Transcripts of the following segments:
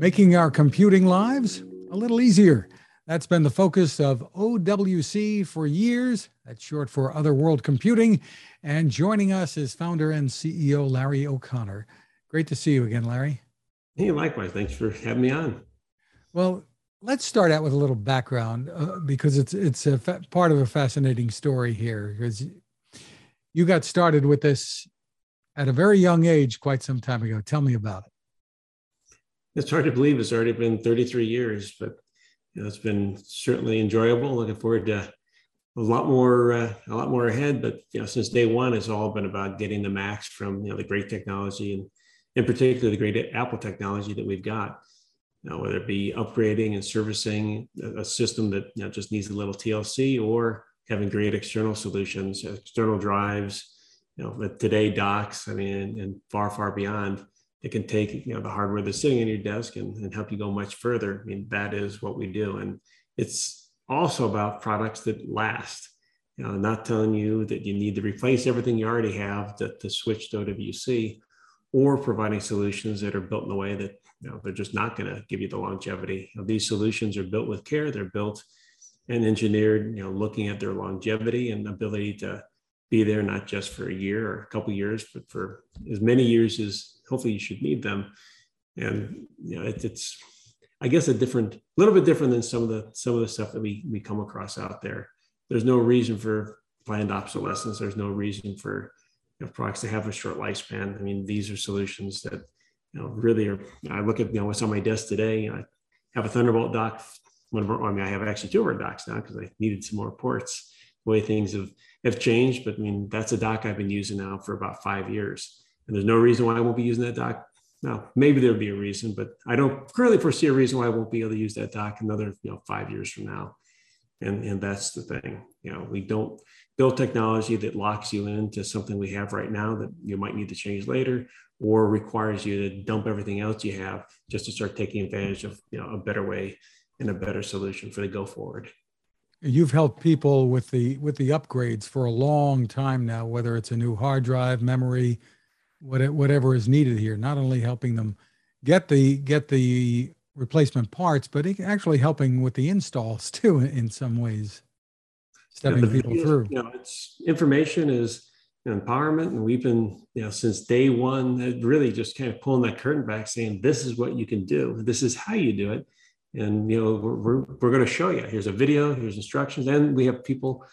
making our computing lives a little easier. That's been the focus of OWC for years. That's short for Other World Computing. And joining us is founder and CEO Larry O'Connor. Great to see you again, Larry. Hey, likewise. Thanks for having me on. Well, let's start out with a little background uh, because it's it's a fa- part of a fascinating story here. Because you got started with this at a very young age, quite some time ago. Tell me about it. It's hard to believe it's already been 33 years, but you know, it's been certainly enjoyable. Looking forward to a lot more, uh, a lot more ahead. But you know, since day one, it's all been about getting the max from you know the great technology and, in particular, the great Apple technology that we've got. You know, whether it be upgrading and servicing a, system that you know, just needs a little TLC, or having great external solutions, external drives. You know, today docks. I mean, and far, far beyond it can take you know the hardware that's sitting in your desk and, and help you go much further. I mean, that is what we do. And it's also about products that last. You know, not telling you that you need to replace everything you already have to, to switch to OWC, or providing solutions that are built in a way that you know they're just not going to give you the longevity. You know, these solutions are built with care. They're built and engineered, you know, looking at their longevity and ability to be there not just for a year or a couple years, but for as many years as hopefully you should need them. And you know, it, it's I guess a different, a little bit different than some of the some of the stuff that we we come across out there. There's no reason for planned obsolescence. There's no reason for you know, products to have a short lifespan. I mean, these are solutions that you know really are. I look at you know what's on my desk today. I have a Thunderbolt dock. One of our, I mean, I have actually two of our docks now because I needed some more ports. The way things have have changed, but I mean that's a dock I've been using now for about five years, and there's no reason why I won't be using that dock. Now, maybe there'll be a reason, but I don't currently foresee a reason why I won't be able to use that dock another you know five years from now. And and that's the thing. You know, we don't build technology that locks you into something we have right now that you might need to change later, or requires you to dump everything else you have just to start taking advantage of you know a better way and a better solution for the go forward you've helped people with the with the upgrades for a long time now whether it's a new hard drive memory whatever is needed here not only helping them get the get the replacement parts but actually helping with the installs too in some ways stepping yeah, people through. you know it's information is empowerment and we've been you know since day one really just kind of pulling that curtain back saying this is what you can do. This is how you do it and you know we're, we're, we're going to show you. Here's a video here's instructions and we have people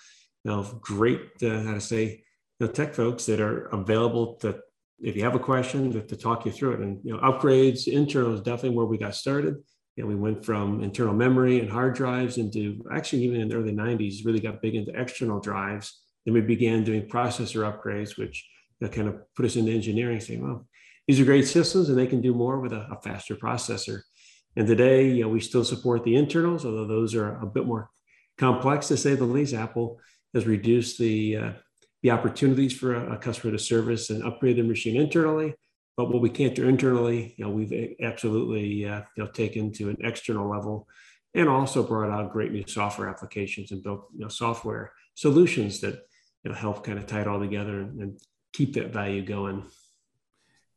you know great uh, how to say you know, tech folks that are available to if you have a question to, to, talk you through it. And you know upgrades internal is definitely where we got started. You know, we went from internal memory and hard drives into actually even in the early 90s really got big into external drives. Then we began doing processor upgrades which you know, kind of put us into engineering saying well these are great systems and they can do more with a, a faster processor and today, you know, we still support the internals, although those are a bit more complex to say the least. Apple has reduced the uh, the opportunities for a, a, customer to service and upgrade their machine internally. But what we can't do internally, you know, we've absolutely uh, you know taken to an external level, and also brought out great new software applications and built you know software solutions that you know help kind of tie it all together and, and keep that value going.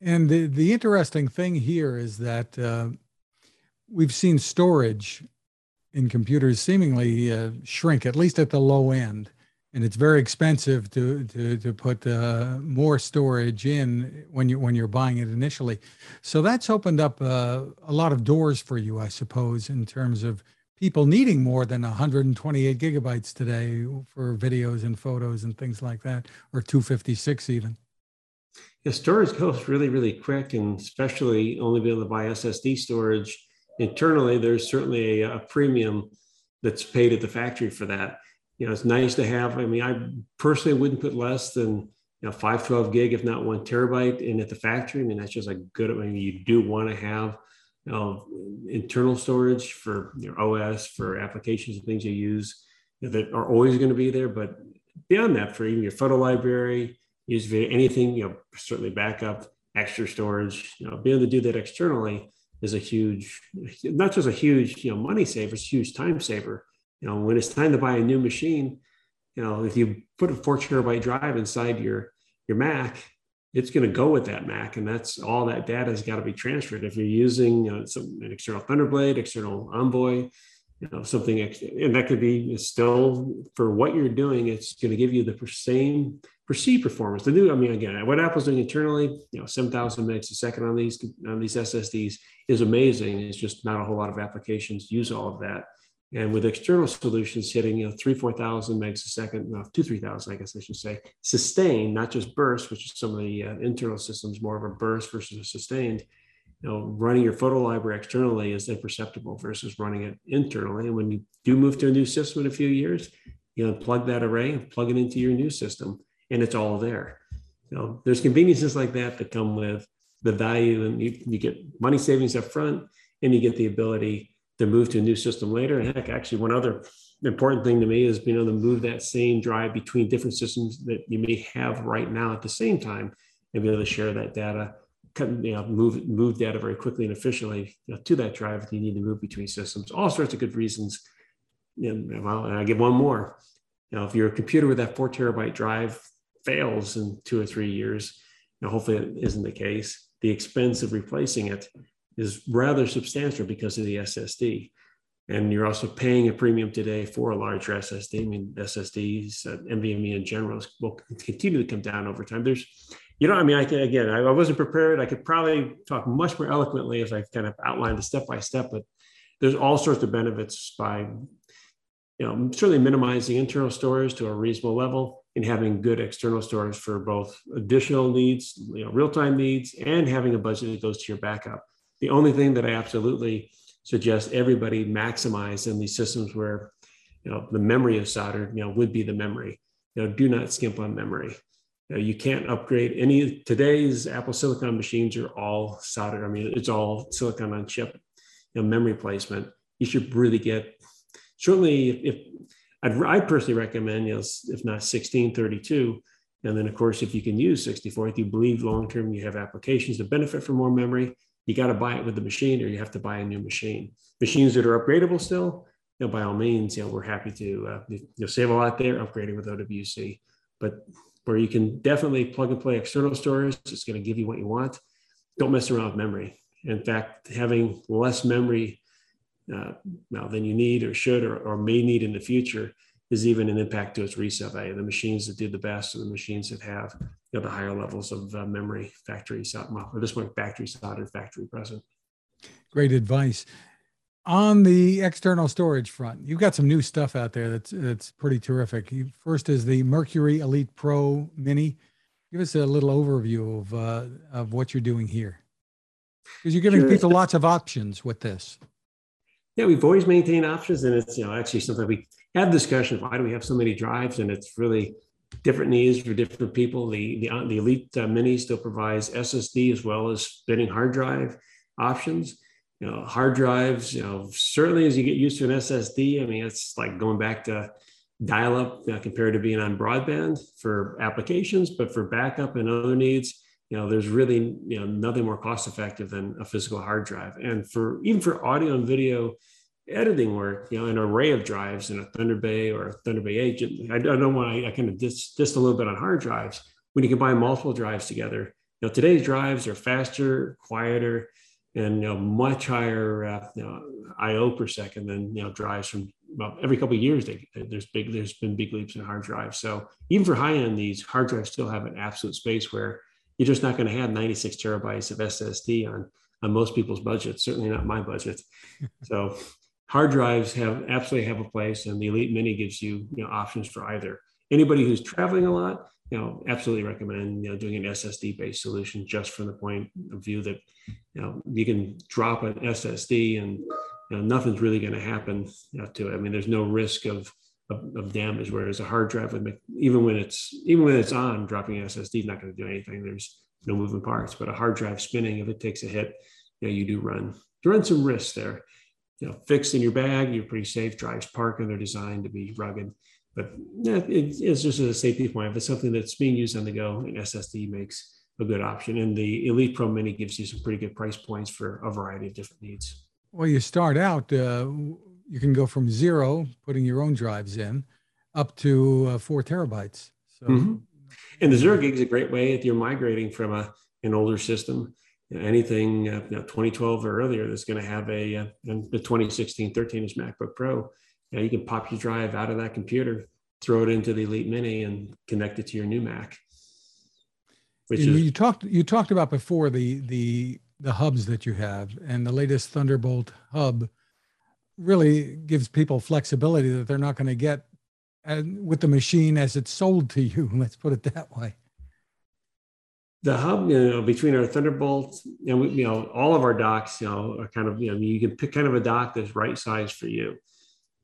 And the the interesting thing here is that. Uh, we've seen storage in computers seemingly uh, shrink, at least at the low end. And it's very expensive to to to put uh, more storage in when you when you're buying it initially. So that's opened up uh, a lot of doors for you, I suppose, in terms of people needing more than 128 gigabytes today for videos and photos and things like that, or 256 even. Yeah, storage goes really, really quick, and especially only being able to buy SSD storage internally, there's certainly a, a premium that's paid at the factory for that. You know, it's nice to have. I mean, I personally wouldn't put less than you know 512 gig, if not one terabyte, in at the factory. I mean, that's just a good. I mean, you do want to have you know, internal storage for your OS for applications and things you use you know, that are always going to be there. But beyond that, for even your photo library, use anything, you know, certainly backup, extra storage, you know, being able to do that externally is a huge, not just a huge, you know, money saver, it's a huge time saver. You know, when it's time to buy a new machine, you know, if you put a four terabyte drive inside your your Mac, it's going to go with that Mac, and that's all that data has got to be transferred. If you're using you know, some, an external Thunderblade, external Envoy, you know something, and that could be still for what you're doing. It's going to give you the same perceived performance. The new, I mean, again, what Apple's doing internally, you know, 7,000 megs a second on these on these SSDs is amazing. It's just not a whole lot of applications use all of that. And with external solutions hitting, you know, three, 4,000 megs a second, no, two, 3,000, I guess I should say, sustained, not just burst, which is some of the uh, internal systems, more of a burst versus a sustained, you know, running your photo library externally is imperceptible versus running it internally. And when you do move to a new system in a few years, you know, plug that array and plug it into your new system, and it's all there. You know, there's conveniences like that that come with the value, and you, you get money savings up front, and you get the ability to move to a new system later. And heck, actually, one other important thing to me is being able to move that same drive between different systems that you may have right now at the same time and be able to share that data, you know, move move data very quickly and efficiently you know, to that drive if you need to move between systems. All sorts of good reasons. And, well, and I give one more. You know, if your computer with that four terabyte drive fails in two or three years, you know, hopefully it isn't the case. The expense of replacing it is rather substantial because of the SSD. And you're also paying a premium today for a larger SSD. I mean, SSDs, uh, NVMe in general, will continue to come down over time. There's, you know, I mean, I can, again, I, I wasn't prepared. I could probably talk much more eloquently if I kind of outlined the step by step, but there's all sorts of benefits by, you know, certainly minimizing internal storage to a reasonable level and having good external storage for both additional needs, you know, real-time needs, and having a budget that goes to your backup. The only thing that I absolutely suggest everybody maximize in these systems where you know the memory is soldered, you know, would be the memory. You know, do not skimp on memory. You, know, you can't upgrade any today's Apple Silicon machines are all soldered. I mean, it's all silicon on chip, you know, memory placement. You should really get certainly if, if I'd, I'd personally recommend, you know, if not 1632, and then of course, if you can use 64, if you believe long-term you have applications that benefit from more memory, you got to buy it with the machine or you have to buy a new machine. Machines that are upgradable still, you know, by all means, you know, we're happy to uh, you know, save a lot there upgrading with OWC. But where you can definitely plug and play external storage, it's going to give you what you want. Don't mess around with memory. In fact, having less memory uh, now than you need or should or, or may need in the future is even an impact to its resale value. The machines that do the best are the machines that have you know, the higher levels of uh, memory factory or this one factory soldered, factory present. Great advice. On the external storage front, you've got some new stuff out there that's that's pretty terrific. First is the Mercury Elite Pro Mini. Give us a little overview of uh, of what you're doing here, because you're giving sure. people lots of options with this. Yeah, we've always maintained options, and it's you know actually something we have discussion. Why do we have so many drives? And it's really different needs for different people. The the, uh, the Elite uh, Mini still provides SSD as well as spinning hard drive options. You know, hard drives. You know, certainly as you get used to an SSD, I mean, it's like going back to you know, compared to being on broadband for applications, but for backup and other needs, you know, there's really you know nothing more cost-effective than a physical hard drive. And for even for audio and video editing work, you know, an array of drives in a Thunder Bay or a Thunder Bay agent I, don't want I kind of just, just a little bit on hard drives. When you combine multiple drives together, you know, today's drives are faster, quieter, and you know, much higher uh, you know, I/O per second than you know drives from well, every couple of years. They, there's big, there's been big leaps in hard drives. So even for high end, these hard drives still have an absolute space where you're just not going to have 96 terabytes of SSD on on most people's budgets. Certainly not my budget. So hard drives have absolutely have a place and the elite mini gives you, you know options for either anybody who's traveling a lot you know absolutely recommend you know doing an ssd based solution just from the point of view that you know you can drop an ssd and you know, nothing's really going to happen you know, to it i mean there's no risk of, of, of damage whereas a hard drive would make even when it's even when it's on dropping an ssd is not going to do anything there's no moving parts but a hard drive spinning if it takes a hit you know you do run you run some risks there you know, fixed in your bag, you're pretty safe. Drives park and they're designed to be rugged. But yeah, it, it's just as a safety point. If it's something that's being used on the go, an SSD makes a good option. And the Elite Pro Mini gives you some pretty good price points for a variety of different needs. Well, you start out, uh, you can go from zero, putting your own drives in, up to uh, four terabytes. So, mm-hmm. And the zero gig is a great way if you're migrating from a an older system. Anything uh, you know, 2012 or earlier that's going to have a uh, the 2016 13 inch MacBook Pro. You, know, you can pop your drive out of that computer, throw it into the Elite Mini, and connect it to your new Mac. Which you, is, you talked you talked about before the the the hubs that you have, and the latest Thunderbolt hub really gives people flexibility that they're not going to get with the machine as it's sold to you. Let's put it that way. The hub, you know, between our Thunderbolt and we, you know, all of our docks, you know, are kind of, you know, you can pick kind of a dock that's right size for you.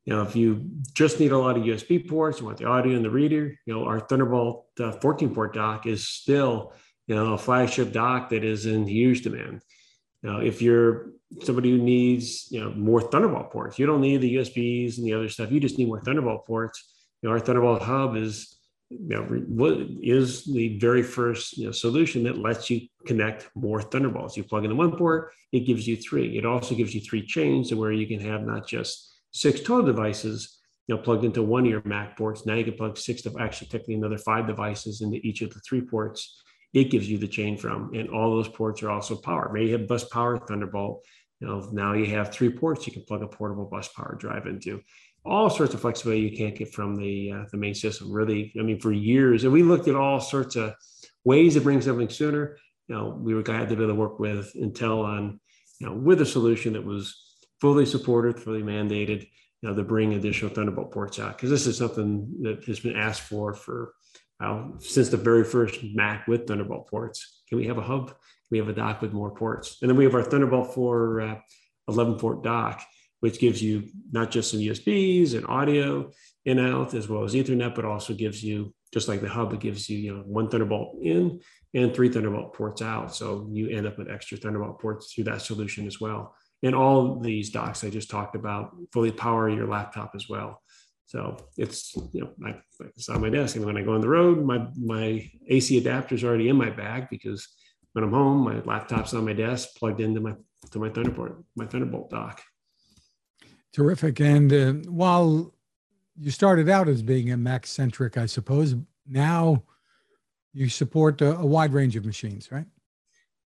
You know, if you just need a lot of USB ports, you want the audio and the reader, you know, our Thunderbolt uh, 14 port dock is still, you know, a flagship dock that is in huge demand. Now, if you're somebody who needs, you know, more Thunderbolt ports, you don't need the USBs and the other stuff. You just need more Thunderbolt ports you know, our Thunderbolt hub is you know, what is the very first you know, solution that lets you connect more Thunderbolts. You plug in one port, it gives you three. It also gives you three chains to where you can have not just six total devices, you know, plugged into one of your Mac ports. Now you can plug six to actually technically another five devices into each of the three ports. It gives you the chain from, and all those ports are also powered. Maybe you have bus power Thunderbolt. You know, now you have three ports you can plug a portable bus power drive into all sorts of flexibility you can't get from the uh, the main system. Really, I mean, for years, and we looked at all sorts of ways to bring something sooner. You know, we were glad to be able to work with Intel on, you know, with a solution that was fully supported, fully mandated, you know, to bring additional Thunderbolt ports out because this is something that has been asked for for uh, since the very first Mac with Thunderbolt ports. Can we have a hub? Can we have a dock with more ports? And then we have our Thunderbolt 4 uh, 11 port dock which gives you not just some USBs and audio in and out as well as Ethernet, but also gives you just like the hub, it gives you you know one Thunderbolt in and three Thunderbolt ports out. So you end up with extra Thunderbolt ports through that solution as well. And all these docks I just talked about fully power your laptop as well. So it's you know I, it's on my desk, and when I go on the road, my my AC adapter is already in my bag because when I'm home, my laptop's on my desk, plugged into my to my Thunderbolt my Thunderbolt dock. Terrific. And uh, while you started out as being a Mac centric, I suppose, now you support a, a, wide range of machines, right?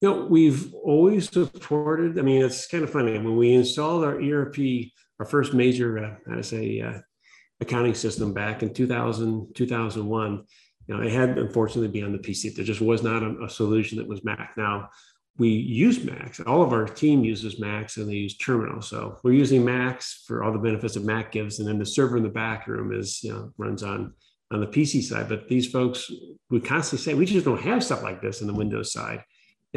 You know, we've always supported. I mean, it's kind of funny when we installed our ERP, our first major, uh, how to say, uh, accounting system back in 2000, 2001. You know, it had unfortunately be on the PC. There just was not a, a solution that was Mac. Now, we use Macs. All of our team uses Macs and they use Terminal. So we're using Macs for all the benefits that Mac gives. And then the server in the back room is, you know, runs on on the PC side. But these folks we constantly say we just don't have stuff like this in the Windows side.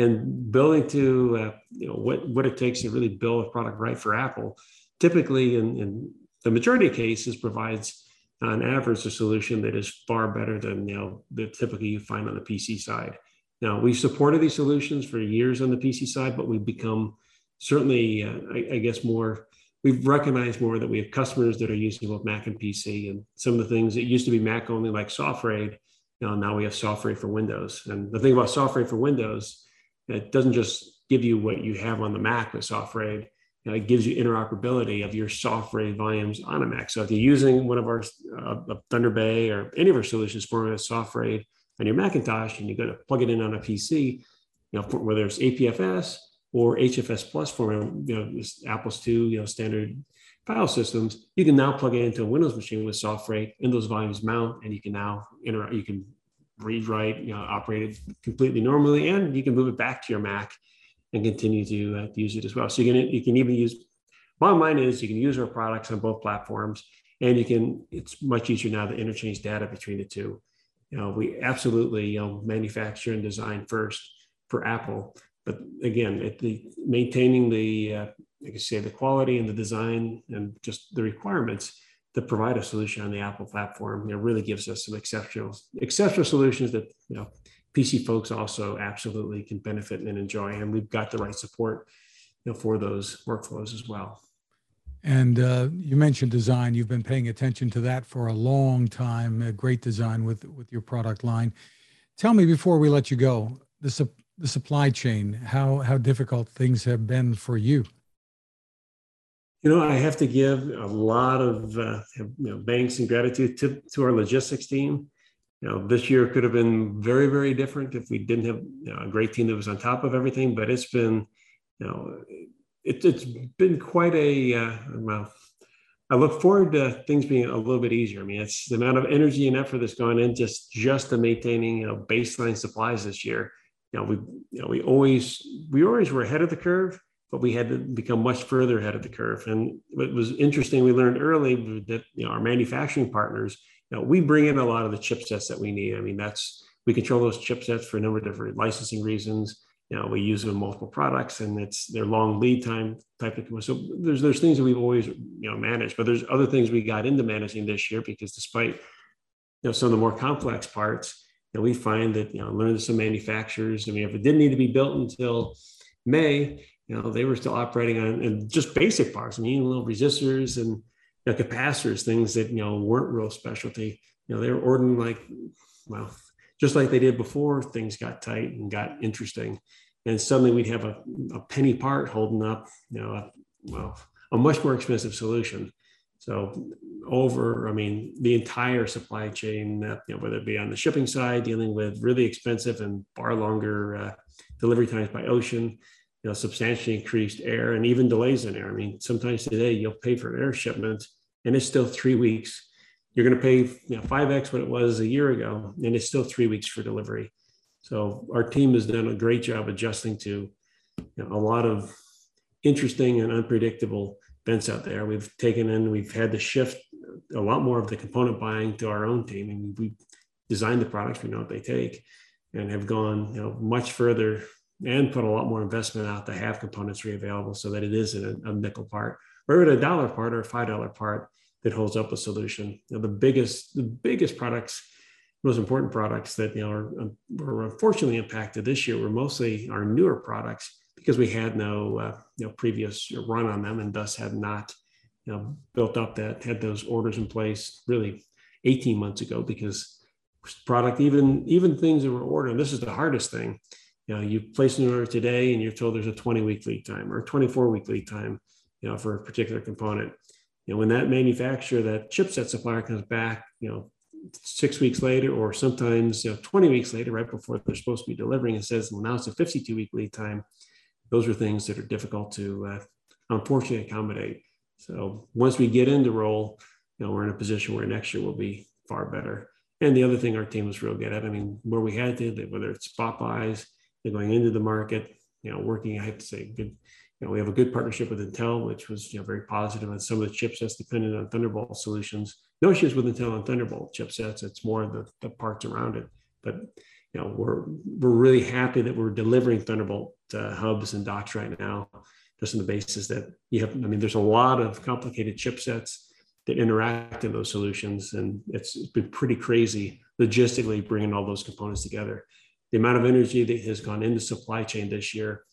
And building to uh, you know what what it takes to really build a product right for Apple, typically in, in the majority of cases provides on average a solution that is far better than you know the typically you find on the PC side. Now, we've supported these solutions for years on the PC side, but we've become certainly, uh, I, I, guess, more, we've recognized more that we have customers that are using both Mac and PC. And some of the things that used to be Mac only, like SoftRaid, you know, now we have SoftRaid for Windows. And the thing about SoftRaid for Windows, it doesn't just give you what you have on the Mac with SoftRaid. You know, it gives you interoperability of your SoftRaid volumes on a Mac. So if you're using one of our uh, Thunder Bay or any of our solutions for a SoftRaid, on your Macintosh and you go to plug it in on a PC, you know, whether it's APFS or HFS plus format, you know, Apple's two, you know, standard file systems, you can now plug it into a Windows machine with SoftRaid and those volumes mount, and you can now interact, you can read, write, you know, operate it completely normally, and you can move it back to your Mac and continue to uh, use it as well. So you can you can even use. Bottom line is you can use our products on both platforms, and you can. It's much easier now to interchange data between the two you know, we absolutely you know, manufacture and design first for Apple. But again, at the maintaining the, uh, like I say, the quality and the design and just the requirements to provide a solution on the Apple platform, know, really gives us some exceptional, exceptional solutions that you know PC folks also absolutely can benefit and enjoy. And we've got the right support, you know, for those workflows as well. And uh, you mentioned design. You've been paying attention to that for a long time. A great design with with your product line. Tell me before we let you go, the su- the supply chain, how how difficult things have been for you. You know, I have to give a lot of uh, you know, thanks and gratitude to, to our logistics team. you know, this year could have been very, very different if we didn't have you know, a great team that was on top of everything. But it's been, you know, it, has been quite a uh, well. I look forward to things being a little bit easier. I mean, it's the amount of energy and effort that's gone in just just to maintaining you know baseline supplies this year. You know, we you know we always we always were ahead of the curve, but we had to become much further ahead of the curve. And it was interesting. We learned early that you know our manufacturing partners you know, we bring in a lot of the chipsets that we need. I mean, that's we control those chipsets for a number of different licensing reasons. You know, we use them in multiple products, and it's their long lead time type of. So there's there's things that we've always you know managed, but there's other things we got into managing this year because despite you know some of the more complex parts, you know, we find that you know learning some manufacturers. I mean, if it didn't need to be built until May, you know, they were still operating on just basic parts. I mean, little resistors and you know, capacitors, things that, you know, weren't real specialty. You know, they were ordering like, well, just like they did before, things got tight and got interesting. And suddenly we'd have a, a penny part holding up, you know, a, well, a much more expensive solution. So over, I mean, the entire supply chain, you know, whether it be on the shipping side, dealing with really expensive and far longer uh, delivery times by ocean, you know, substantially increased air and even delays in air. I mean, sometimes today you'll pay for an air shipment and it's still three weeks. You're going to pay you know, 5x what it was a year ago, and it's still three weeks for delivery. So our team has done a great job adjusting to you know, a lot of interesting and unpredictable events out there. We've taken in, we've had to shift a lot more of the component buying to our own team, and we designed the products, we know what they take, and have gone you know, much further and put a lot more investment out to have components available so that it is a, a nickel part or even a dollar part or a five dollar part that holds up a solution. The biggest the biggest products, most important products that you know are, um, were unfortunately impacted this year were mostly our newer products because we had no uh, you know previous run on them and thus had not you know built up that had those orders in place really 18 months ago because product even even things that were ordered this is the hardest thing you know, you place an order today and you're told there's a 20 week lead time or a 24 week lead time, you know, for a particular component. You know, when that manufacturer, that chipset supplier comes back, you know, six weeks later, or sometimes you know, 20 weeks later, right before they're supposed to be delivering, and says, well, now it's a 52 week lead time. Those are things that are difficult to, uh, unfortunately, accommodate. So once we get into roll, you know, we're in a position where next year will be far better. And the other thing our team was real good at, I mean, where we had to, whether it's buys, they're going into the market, you know, working, I have to say, good, you know, we have a good partnership with Intel, which was, you know, very positive on some of the chipsets dependent on Thunderbolt solutions. No issues with Intel and Thunderbolt chipsets. It's more the, the parts around it. But, you know, we're, we're really happy that we're delivering Thunderbolt uh, hubs and docks right now, just on the basis that you have, I mean, there's a lot of complicated chipsets that interact in those solutions. And it's, it's been pretty crazy logistically bringing all those components together the amount of energy that has gone into supply chain this year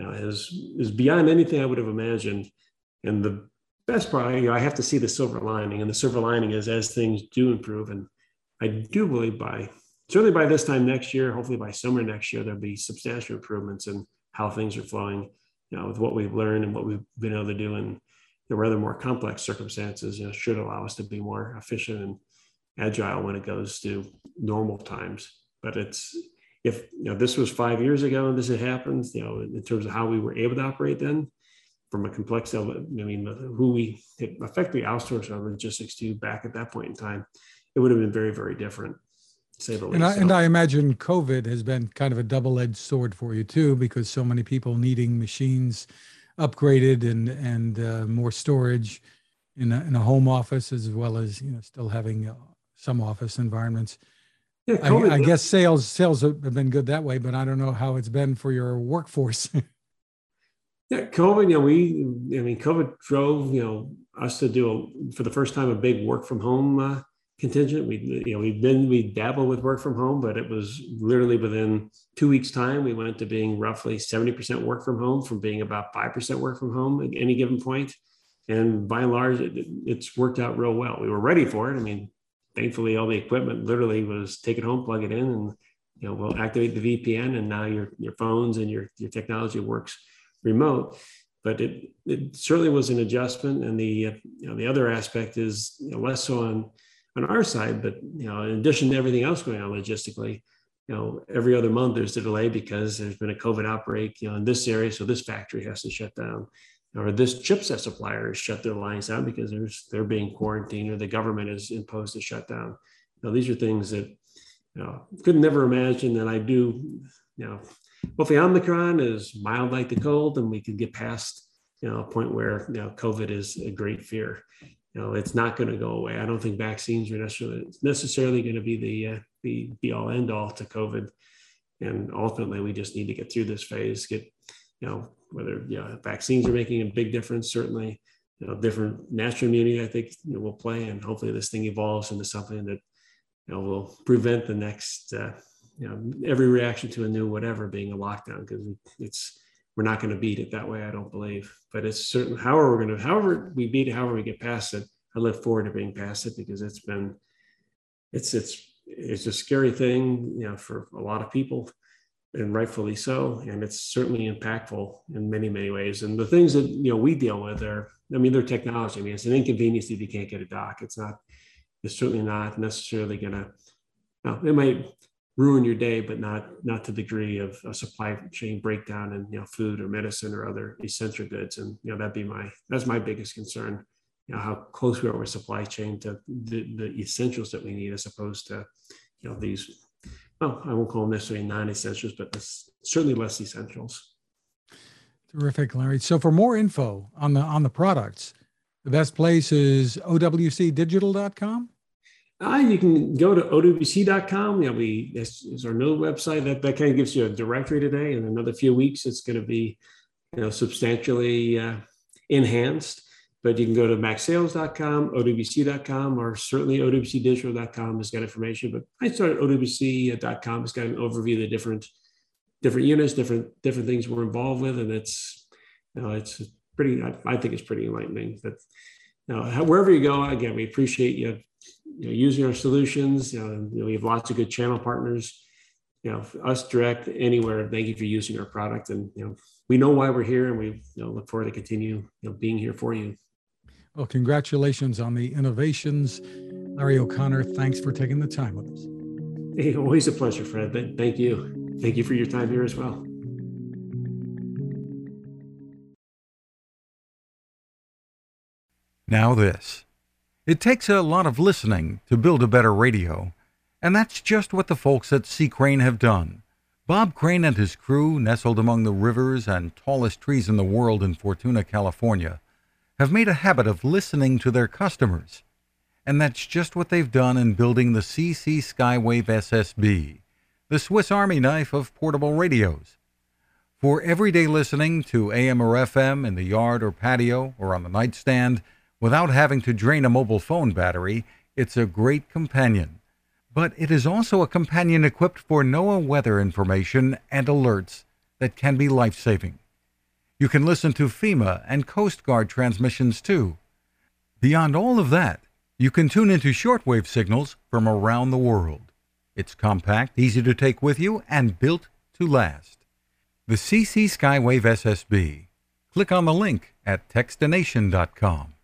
you know, is is beyond anything I would have imagined. And the best part, you know, I have to see the silver lining, and the silver lining is as things do improve, and I do believe by certainly by this time next year, hopefully by summer next year, there'll be substantial improvements in how things are flowing. You know, with what we've learned and what we've been able to do in the rather more complex circumstances, you know, should allow us to be more efficient and agile when it goes to normal times. But it's if you know this was five years ago and this had happened, you know, in terms of how we were able to operate then, from a complex I mean, who we effectively outsourced our logistics to back at that point in time, it would have been very, very different. Say the and, I, so, and I imagine COVID has been kind of a double-edged sword for you too, because so many people needing machines upgraded and and uh, more storage in a, in a home office as well as you know still having uh, some office environments. Yeah, I, I, guess sales sales have been good that way, but I don't know how it's been for your workforce. yeah, COVID. You know, we. I mean, COVID drove you know us to do a, for the first time a big work from home uh, contingent. We you know we've been we dabbled with work from home, but it was literally within two weeks' time we went to being roughly seventy percent work from home, from being about five percent work from home at any given point. And by and large, it, it's worked out real well. We were ready for it. I mean, thankfully all the equipment literally was take it home, plug it in, and you know we'll activate the VPN, and now your your phones and your your technology works remote. But it it certainly was an adjustment, and the uh, you know the other aspect is you know, less so on on our side, but you know, in addition to everything else going on logistically, you know, every other month there's a delay because there's been a COVID outbreak, you know, in this area, so this factory has to shut down, or this chipset supplier has shut their lines down because there's they're being quarantined, or the government has imposed a shutdown. Now, these are things that you know could never imagine that I do. You know, hopefully Omicron is mild like the cold, and we can get past you know a point where you know COVID is a great fear you know it's not going to go away. I don't think vaccines are necessarily necessarily going to be the uh, the be all end all to COVID, and ultimately we just need to get through this phase. Get you know whether you know, vaccines are making a big difference. Certainly, you know different natural immunity I think you know, will play, and hopefully this thing evolves into something that you know will prevent the next uh, you know every reaction to a new whatever being a lockdown because it's we're not going to beat it that way. I don't believe, but it's certain. However, we're going to, however we beat it, however we get past it. I look forward to being past it because it's been, it's it's it's a scary thing, you know, for a lot of people, and rightfully so. And it's certainly impactful in many many ways. And the things that you know we deal with are, I mean, they're technology. I mean, it's an inconvenience if you can't get a dock. It's not. It's certainly not necessarily going to. No, it might ruin your day, but not not to the degree of a supply chain breakdown and you know food or medicine or other essential goods. And you know that'd be my that's my biggest concern. You know how close we are with supply chain to the, the essentials that we need, as opposed to you know these. Well, I won't call them necessarily non-essentials, but certainly less essentials. Terrific, Larry. So for more info on the on the products, the best place is owcdigital.com. Uh, you can go to owc.com. You know, we this is our new website. That that kind of gives you a directory today. In another few weeks, it's going to be, you know, substantially uh, enhanced. But you can go to macsales.com, owc.com, or certainly owcdigital.com has got information. But I started owc.com. It's got an overview of the different different units, different different things we're involved with, and it's you know it's pretty. I, I think it's pretty enlightening. That you know, wherever you go, again, we appreciate you you know, using our solutions. You know, you know, we have lots of good channel partners. You know, us direct anywhere. Thank you for using our product, and you know, we know why we're here, and we you know, look forward to continue you know being here for you. Well, congratulations on the innovations, Larry O'Connor. Thanks for taking the time with us. Hey, always a pleasure, Fred. Thank you. Thank you for your time here as well. Now this. It takes a lot of listening to build a better radio, and that's just what the folks at C. Crane have done. Bob Crane and his crew, nestled among the rivers and tallest trees in the world in Fortuna, California, have made a habit of listening to their customers. And that's just what they've done in building the CC Skywave SSB, the Swiss Army knife of portable radios. For everyday listening to AM or FM in the yard or patio or on the nightstand, Without having to drain a mobile phone battery, it's a great companion. But it is also a companion equipped for NOAA weather information and alerts that can be life saving. You can listen to FEMA and Coast Guard transmissions too. Beyond all of that, you can tune into shortwave signals from around the world. It's compact, easy to take with you, and built to last. The CC Skywave SSB. Click on the link at Techstination.com.